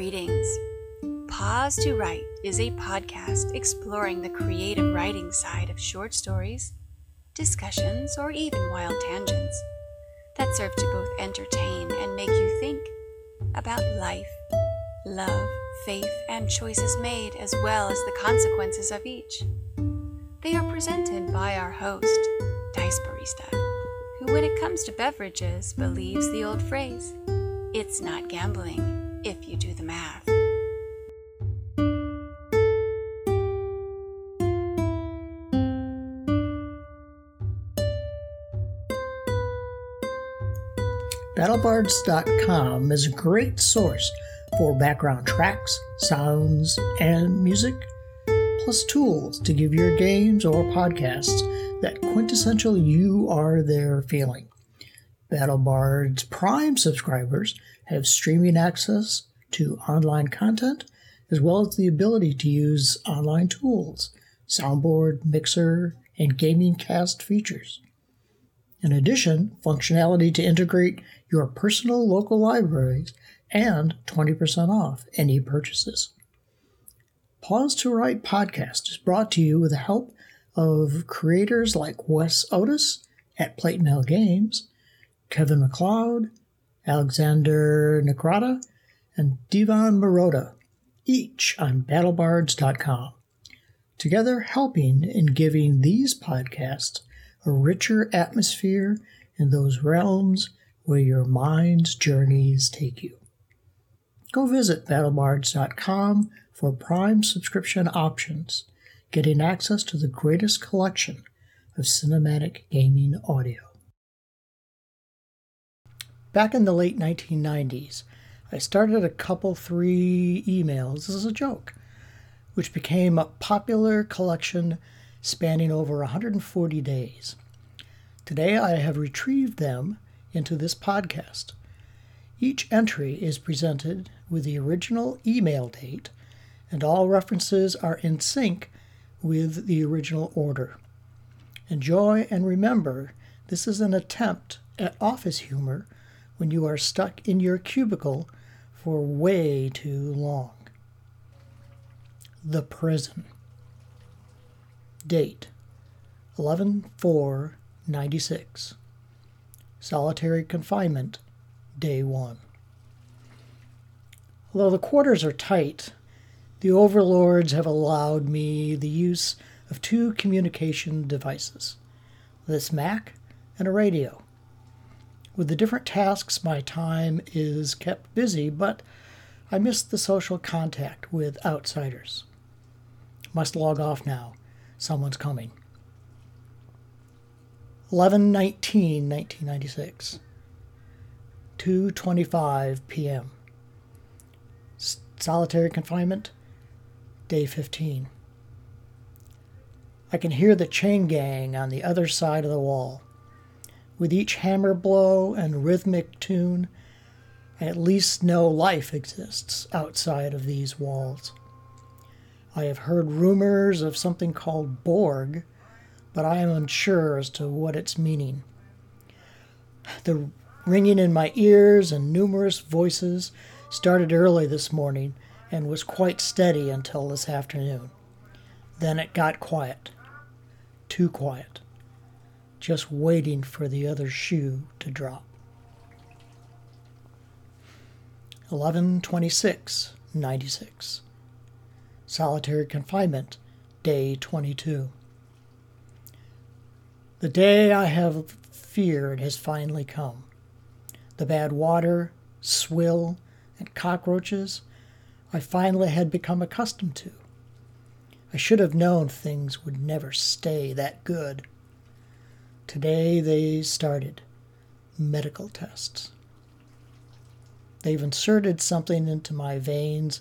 Greetings. Pause to Write is a podcast exploring the creative writing side of short stories, discussions, or even wild tangents that serve to both entertain and make you think about life, love, faith, and choices made, as well as the consequences of each. They are presented by our host, Dice Barista, who, when it comes to beverages, believes the old phrase it's not gambling if you do the math. BattleBards.com is a great source for background tracks, sounds, and music, plus tools to give your games or podcasts that quintessential you are there feeling. BattleBards Prime subscribers have streaming access to online content as well as the ability to use online tools, soundboard, mixer, and gaming cast features. In addition, functionality to integrate your personal local libraries and 20% off any purchases. Pause to Write podcast is brought to you with the help of creators like Wes Otis at Plate Games Kevin MacLeod, Alexander Nakarada, and Divan Maroda, each on battlebards.com. Together, helping in giving these podcasts a richer atmosphere in those realms where your mind's journeys take you. Go visit battlebards.com for Prime subscription options, getting access to the greatest collection of cinematic gaming audio. Back in the late 1990s, I started a couple three emails as a joke, which became a popular collection spanning over 140 days. Today I have retrieved them into this podcast. Each entry is presented with the original email date, and all references are in sync with the original order. Enjoy and remember this is an attempt at office humor when you are stuck in your cubicle for way too long. The Prison. Date 11 4 96. Solitary confinement, day 1. Although the quarters are tight, the overlords have allowed me the use of two communication devices this Mac and a radio. With the different tasks, my time is kept busy, but I miss the social contact with outsiders. Must log off now. Someone's coming. 11 19 1996 2:25 p.m. Solitary confinement day 15 I can hear the chain gang on the other side of the wall with each hammer blow and rhythmic tune, at least no life exists outside of these walls. I have heard rumors of something called Borg, but I am unsure as to what its meaning. The ringing in my ears and numerous voices started early this morning and was quite steady until this afternoon. Then it got quiet. Too quiet just waiting for the other shoe to drop. 1126 96 Solitary confinement, day 22. The day I have feared has finally come. The bad water, swill, and cockroaches I finally had become accustomed to. I should have known things would never stay that good. Today they started medical tests. They've inserted something into my veins,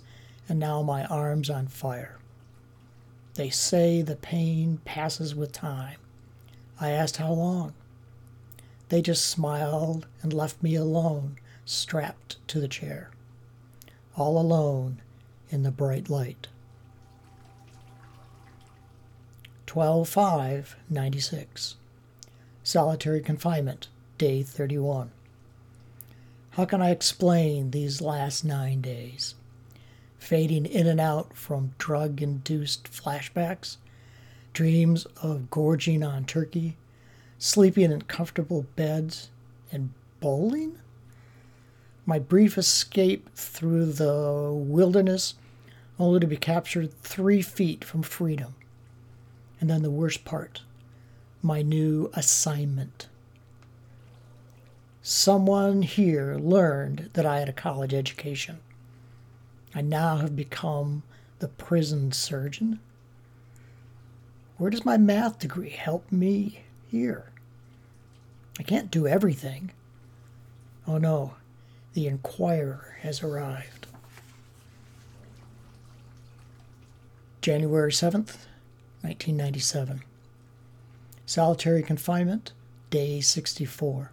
and now my arm's on fire. They say the pain passes with time. I asked how long. They just smiled and left me alone, strapped to the chair. All alone in the bright light. 12 5 96 solitary confinement, day 31. How can I explain these last nine days? fading in and out from drug induced flashbacks, dreams of gorging on turkey, sleeping in comfortable beds, and bowling? My brief escape through the wilderness only to be captured three feet from freedom. And then the worst part my new assignment. Someone here learned that I had a college education. I now have become the prison surgeon. Where does my math degree help me here? I can't do everything. Oh no, the Inquirer has arrived. January 7th, 1997. Solitary confinement, day 64.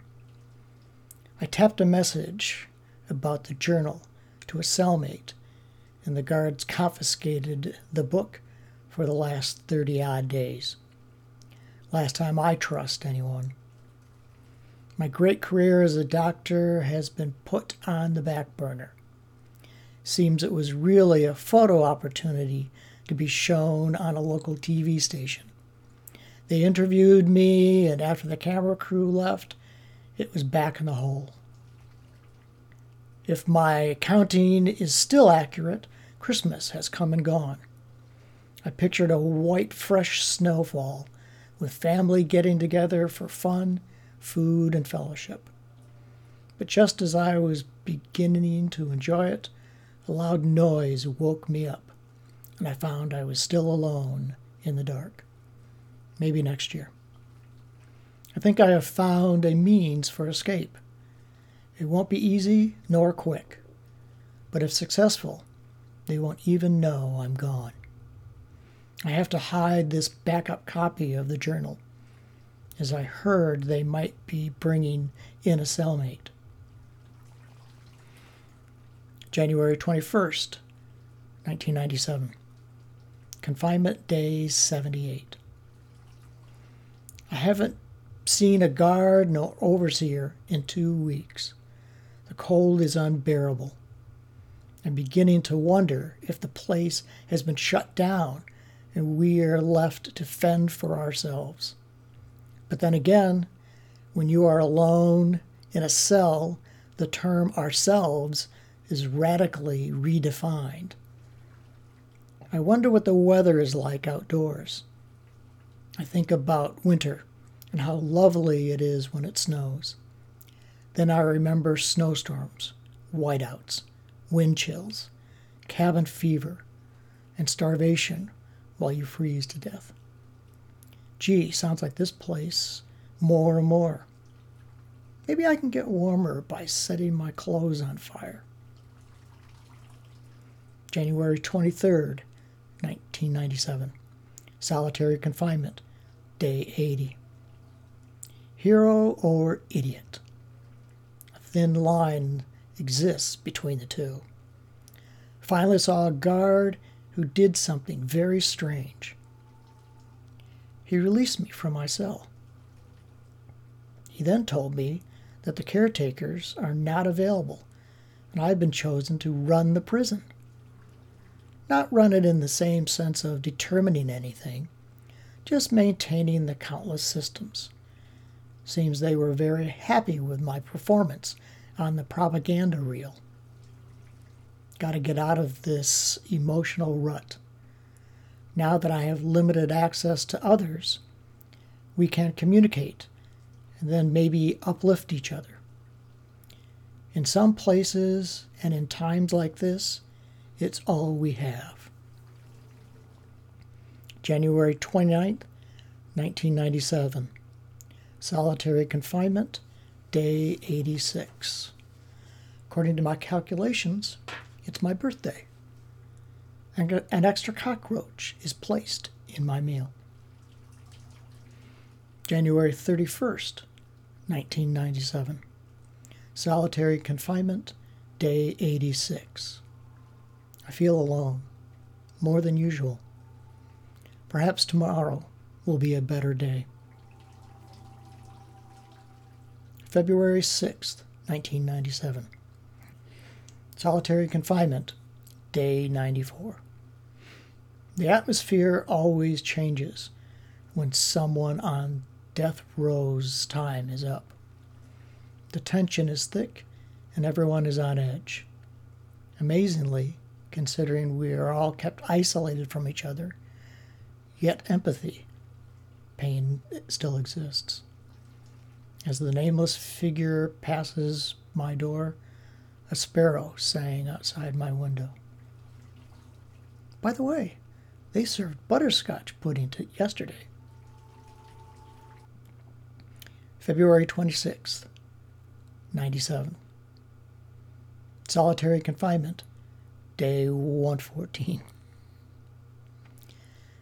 I tapped a message about the journal to a cellmate, and the guards confiscated the book for the last 30 odd days. Last time I trust anyone. My great career as a doctor has been put on the back burner. Seems it was really a photo opportunity to be shown on a local TV station. They interviewed me, and after the camera crew left, it was back in the hole. If my counting is still accurate, Christmas has come and gone. I pictured a white, fresh snowfall with family getting together for fun, food, and fellowship. But just as I was beginning to enjoy it, a loud noise woke me up and I found I was still alone in the dark. Maybe next year. I think I have found a means for escape. It won't be easy nor quick, but if successful, they won't even know I'm gone. I have to hide this backup copy of the journal, as I heard they might be bringing in a cellmate. January 21st, 1997. Confinement Day 78. I haven't seen a guard nor overseer in two weeks. The cold is unbearable. I'm beginning to wonder if the place has been shut down and we are left to fend for ourselves. But then again, when you are alone in a cell, the term ourselves is radically redefined. I wonder what the weather is like outdoors. I think about winter and how lovely it is when it snows. Then I remember snowstorms, whiteouts, wind chills, cabin fever, and starvation while you freeze to death. Gee, sounds like this place more and more. Maybe I can get warmer by setting my clothes on fire. January 23rd, 1997. Solitary confinement, day 80. Hero or idiot? A thin line exists between the two. Finally saw a guard who did something very strange. He released me from my cell. He then told me that the caretakers are not available and I've been chosen to run the prison not run it in the same sense of determining anything, just maintaining the countless systems. Seems they were very happy with my performance on the propaganda reel. Got to get out of this emotional rut. Now that I have limited access to others, we can communicate and then maybe uplift each other. In some places and in times like this, it's all we have. January 29th, 1997. Solitary confinement, day 86. According to my calculations, it's my birthday. And an extra cockroach is placed in my meal. January 31st, 1997. Solitary confinement, day 86. I feel alone, more than usual. Perhaps tomorrow will be a better day. February 6th, 1997. Solitary confinement, day 94. The atmosphere always changes when someone on death row's time is up. The tension is thick and everyone is on edge. Amazingly, considering we are all kept isolated from each other, yet empathy, pain still exists. As the nameless figure passes my door, a sparrow sang outside my window. By the way, they served butterscotch pudding to yesterday. February 26th, 97. Solitary confinement, day 114.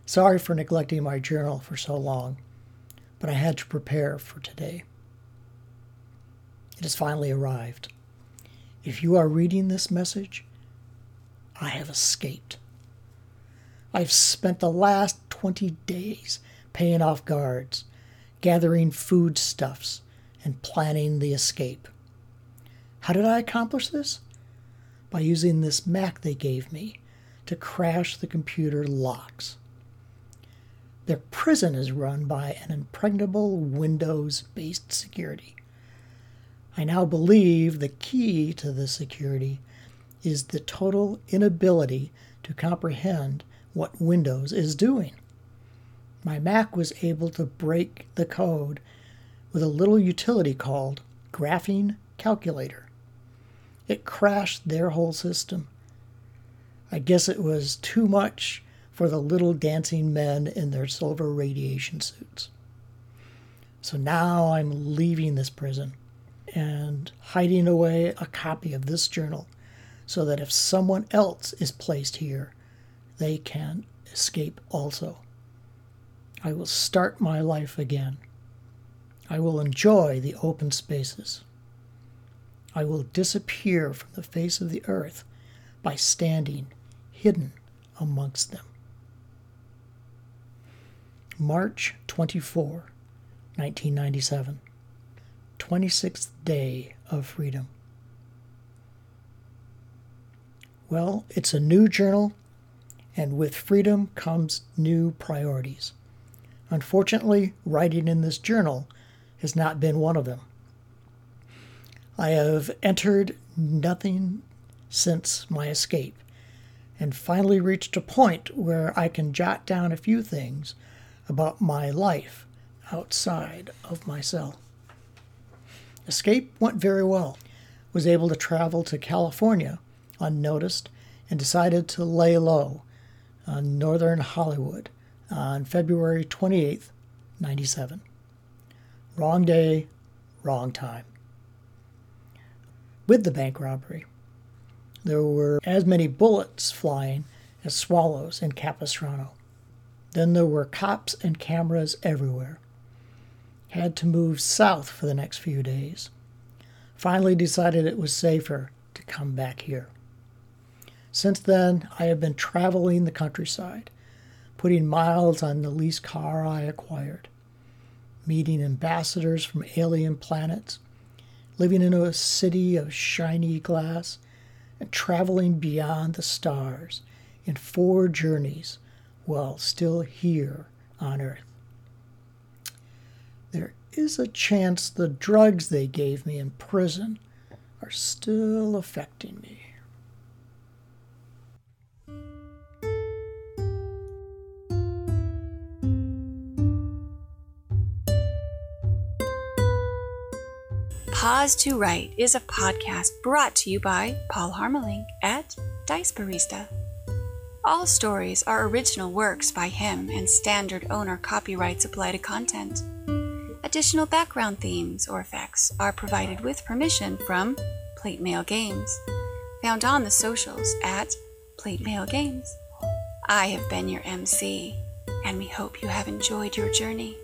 Sorry for neglecting my journal for so long, but I had to prepare for today. It has finally arrived. If you are reading this message, I have escaped. I've spent the last 20 days paying off guards gathering foodstuffs, and planning the escape. How did I accomplish this? By using this Mac they gave me to crash the computer locks. Their prison is run by an impregnable Windows based security. I now believe the key to this security is the total inability to comprehend what Windows is doing my Mac was able to break the code with a little utility called Graphing Calculator. It crashed their whole system. I guess it was too much for the little dancing men in their silver radiation suits. So now I'm leaving this prison and hiding away a copy of this journal so that if someone else is placed here, they can escape also. I will start my life again. I will enjoy the open spaces. I will disappear from the face of the earth by standing hidden amongst them. March 24, 1997. 26th day of freedom. Well, it's a new journal, and with freedom comes new priorities. Unfortunately, writing in this journal has not been one of them. I have entered nothing since my escape and finally reached a point where I can jot down a few things about my life outside of my cell. Escape went very well. Was able to travel to California unnoticed and decided to lay low on northern Hollywood on February 28th, 97. Wrong day, wrong time. With the bank robbery, there were as many bullets flying as swallows in Capistrano. Then there were cops and cameras everywhere. Had to move south for the next few days. Finally decided it was safer to come back here. Since then, I have been traveling the countryside, putting miles on the leased car I acquired, meeting ambassadors from alien planets, living in a city of shiny glass, and traveling beyond the stars in four journeys while still here on Earth. There is a chance the drugs they gave me in prison are still affecting me. Pause to Write is a podcast brought to you by Paul Harmelink at Dice Barista. All stories are original works by him and standard owner copyrights apply to content. Additional background themes or effects are provided with permission from Plate Mail Games, found on the socials at Plate Mail Games. I have been your MC, and we hope you have enjoyed your journey.